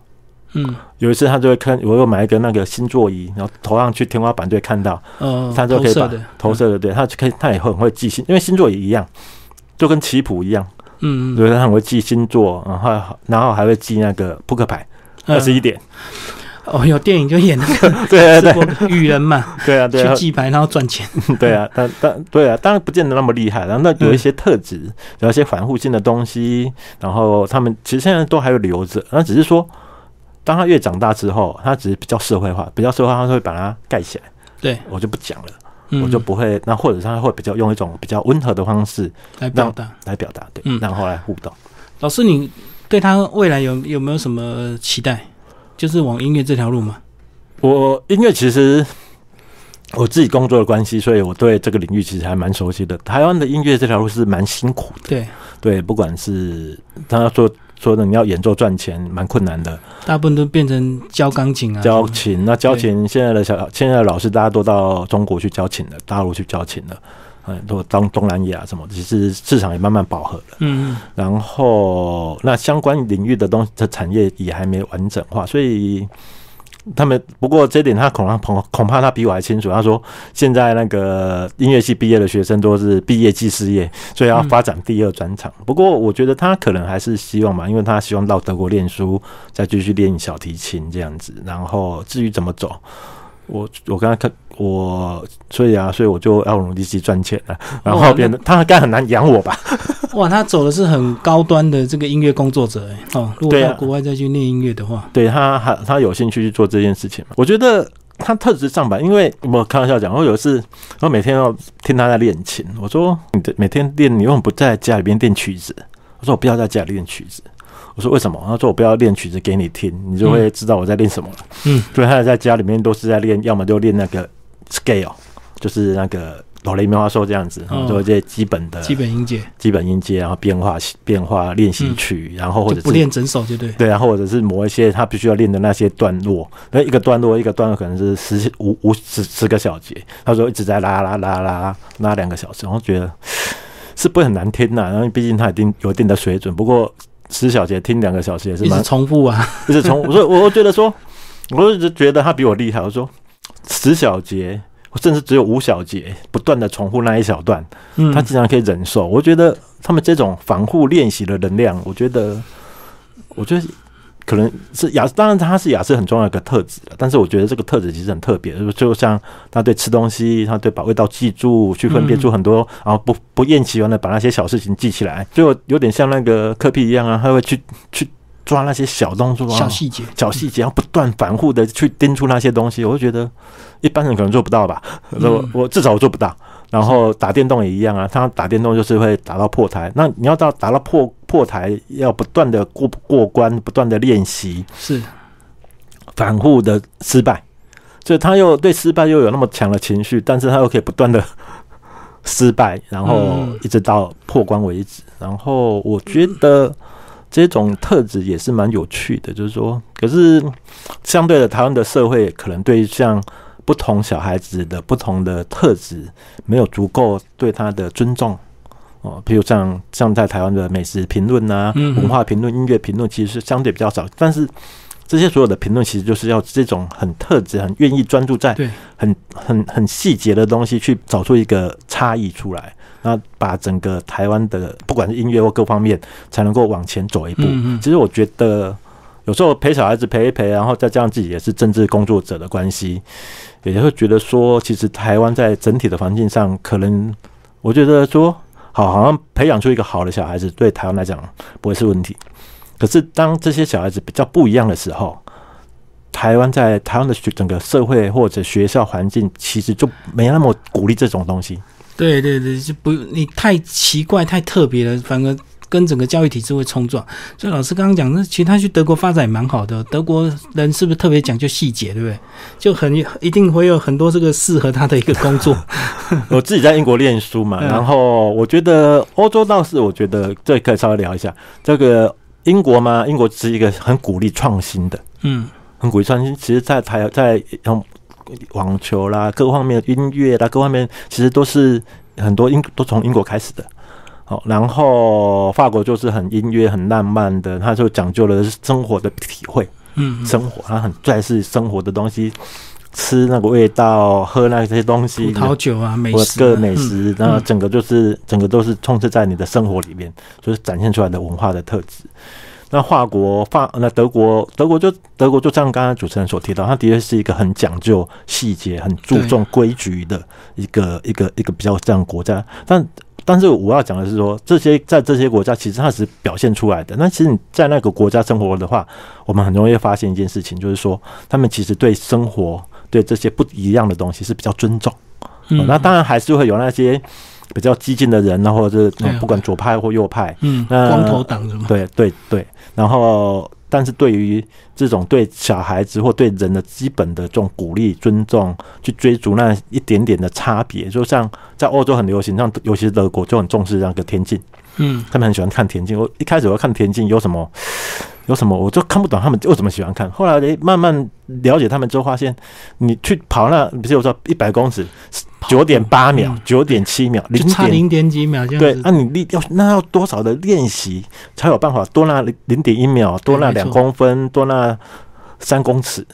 嗯，有一次他就会看，我又买一个那个星座仪，然后投上去天花板就会看到，嗯，他就可以把投射的，对，他可以，他也会很会记星，因为星座也一样，就跟棋谱一样，嗯，所以他很会记星座，然后然后还会记那个扑克牌二十一点。哦，有电影就演那个 (laughs) 对对对，雨人嘛，(laughs) 对啊，对啊，去祭牌然后赚钱，(laughs) 对啊，但但对啊，当然不见得那么厉害，然后那有一些特质，有一些反复性的东西，然后他们其实现在都还有留着，那只是说，当他越长大之后，他只是比较社会化，比较社会化，他会把它盖起来。对我就不讲了，我就不会，那或者他会比较用一种比较温和的方式来表达，来表达，对，然后来互动。老师，你对他未来有有没有什么期待？就是往音乐这条路吗？我音乐其实我自己工作的关系，所以我对这个领域其实还蛮熟悉的。台湾的音乐这条路是蛮辛苦的，对对，不管是他说说的你要演奏赚钱，蛮困难的。大部分都变成教钢琴啊，教琴。那教琴现在的小现在的老师，大家都到中国去教琴了，大陆去教琴了。嗯，都当东南亚什么，其实市场也慢慢饱和了。嗯，然后那相关领域的东的产业也还没完整化，所以他们不过这点他恐怕恐恐怕他比我还清楚。他说现在那个音乐系毕业的学生都是毕业即失业，所以要发展第二专长。不过我觉得他可能还是希望嘛，因为他希望到德国念书，再继续练小提琴这样子。然后至于怎么走。我我刚才看我，所以啊，所以我就要努力去赚钱了。然后变得他应该很难养我吧？哇，他走的是很高端的这个音乐工作者哎哦。如果到国外再去念音乐的话，对他还他有兴趣去做这件事情嘛？我觉得他特质上吧，因为我开玩笑讲，我有一次我每天要听他在练琴，我说你的每天练，你为什么不在家里边练曲子？我说我不要在家里练曲子。我说为什么？他说我不要练曲子给你听，你就会知道我在练什么了。嗯，所以他在家里面都是在练，要么就练那个 scale，就是那个哆来咪发嗦这样子，做一些基本的基本音阶、基本音阶，然后变化变化练习曲，然后或者不练整首就对。对然后，或者是磨一些他必须要练的那些段落，那一个段落一个段落可能是十五五十十个小节，他说一直在拉拉拉拉拉两个小时，然后觉得是不会很难听呐，然后毕竟他一定有一定的水准，不过。十小节听两个小时也是蛮重复啊，(laughs) 一直重复。我说，我我觉得说，我一直觉得他比我厉害。我说，十小节，甚至只有五小节，不断的重复那一小段，他竟然可以忍受。我觉得他们这种反复练习的能量，我觉得，我觉得。可能是雅，当然他是雅思很重要一个特质但是我觉得这个特质其实很特别，就就像他对吃东西，他对把味道记住，去分辨出很多，然后不不厌其烦的把那些小事情记起来，就有点像那个科比一样啊，他会去去抓那些小动作、小细节、小细节，然后不断反复的去盯出那些东西，我就觉得一般人可能做不到吧，我我至少我做不到。然后打电动也一样啊，他打电动就是会打到破台。那你要到打到破破台，要不断的过过关，不断的练习，是反复的失败，所以他又对失败又有那么强的情绪，但是他又可以不断的 (laughs) 失败，然后一直到破关为止。然后我觉得这种特质也是蛮有趣的，就是说，可是相对的，台湾的社会可能对像。不同小孩子的不同的特质，没有足够对他的尊重哦。比如像像在台湾的美食评论啊、文化评论、音乐评论，其实是相对比较少。但是这些所有的评论，其实就是要这种很特质、很愿意专注在很很很细节的东西，去找出一个差异出来，那把整个台湾的不管是音乐或各方面，才能够往前走一步。其实我觉得。有时候陪小孩子陪一陪，然后再加上自己也是政治工作者的关系，也会觉得说，其实台湾在整体的环境上，可能我觉得说，好，好像培养出一个好的小孩子，对台湾来讲不会是问题。可是当这些小孩子比较不一样的时候，台湾在台湾的整个社会或者学校环境，其实就没那么鼓励这种东西。对对对，就不你太奇怪、太特别了，反而。跟整个教育体制会冲撞，所以老师刚刚讲，那其实他去德国发展也蛮好的。德国人是不是特别讲究细节，对不对？就很一定会有很多这个适合他的一个工作。(laughs) 我自己在英国念书嘛，然后我觉得欧洲倒是，我觉得这可以稍微聊一下。这个英国嘛，英国是一个很鼓励创新的，嗯，很鼓励创新。其实，在台在用网球啦，各方面音乐啦，各方面其实都是很多英都从英国开始的。好，然后法国就是很音乐、很浪漫的，他就讲究的是生活的体会，嗯，生活，他很重视生活的东西，吃那个味道，喝那些东西，葡萄酒啊，美食，各美食，然后整个就是整个都是充斥在你的生活里面，就是展现出来的文化的特质。那法国、法那德国，德国就德国就像刚刚主持人所提到，它的确是一个很讲究细节、很注重规矩的一个一个一个比较这样国家。但但是我要讲的是说，这些在这些国家其实它是表现出来的。那其实你在那个国家生活的话，我们很容易发现一件事情，就是说他们其实对生活、对这些不一样的东西是比较尊重。那当然还是会有那些。比较激进的人，然后是不管左派或右派，嗯，光头党什么？对对对。然后，但是对于这种对小孩子或对人的基本的这种鼓励、尊重，去追逐那一点点的差别，就像在欧洲很流行，像尤其是德国就很重视那个田径，嗯，他们很喜欢看田径。我一开始我看田径有什么？有什么我就看不懂他们为什么喜欢看。后来诶，慢慢了解他们之后，发现你去跑那，比如说一百公尺，九点八秒、九点七秒，零差零点几秒这样对，那你练要那要多少的练习才有办法多那零零点一秒，多那两公分，多那三公尺？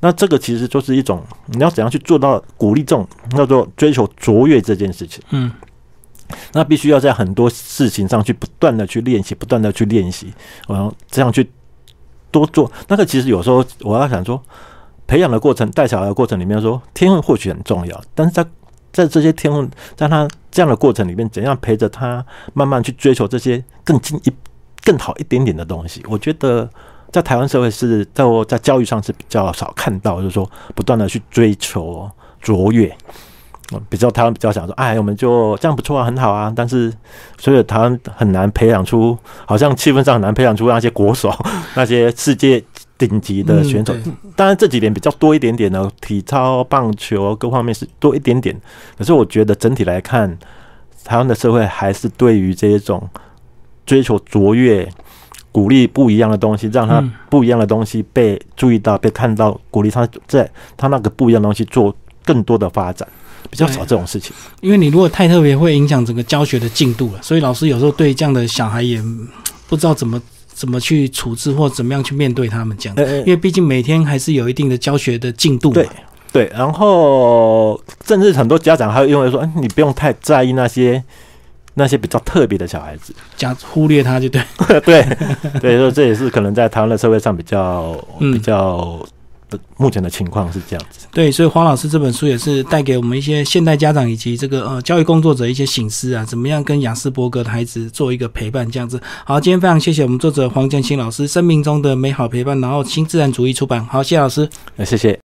那这个其实就是一种你要怎样去做到鼓励这种叫做追求卓越这件事情。嗯。那必须要在很多事情上去不断的去练习，不断的去练习，然后这样去多做。那个其实有时候我要想说，培养的过程、带小孩的过程里面，说天分或许很重要，但是在在这些天分，在他这样的过程里面，怎样陪着他慢慢去追求这些更进一更好一点点的东西？我觉得在台湾社会是在我在教育上是比较少看到，就是说不断的去追求卓越。比较台湾比较想说，哎，我们就这样不错啊，很好啊。但是，(laughs) 所以台湾很难培养出，好像气氛上很难培养出那些国手，(laughs) 那些世界顶级的选手。当然这几年比较多一点点的体操、棒球各方面是多一点点。可是我觉得整体来看，台湾的社会还是对于这一种追求卓越、鼓励不一样的东西，让他不一样的东西被注意到、被看到，鼓励他在他那个不一样的东西做更多的发展。比较少这种事情，因为你如果太特别，会影响整个教学的进度了。所以老师有时候对这样的小孩也不知道怎么怎么去处置，或怎么样去面对他们这样。因为毕竟每天还是有一定的教学的进度。对对，然后甚至很多家长还会因为说，你不用太在意那些那些比较特别的小孩子，讲忽略他就对。对 (laughs) 对，说这也是可能在台湾的社会上比较比较。目前的情况是这样子，对，所以黄老师这本书也是带给我们一些现代家长以及这个呃教育工作者一些醒思啊，怎么样跟雅斯伯格的孩子做一个陪伴这样子。好，今天非常谢谢我们作者黄建新老师《生命中的美好陪伴》，然后新自然主义出版。好，谢谢老师，谢谢。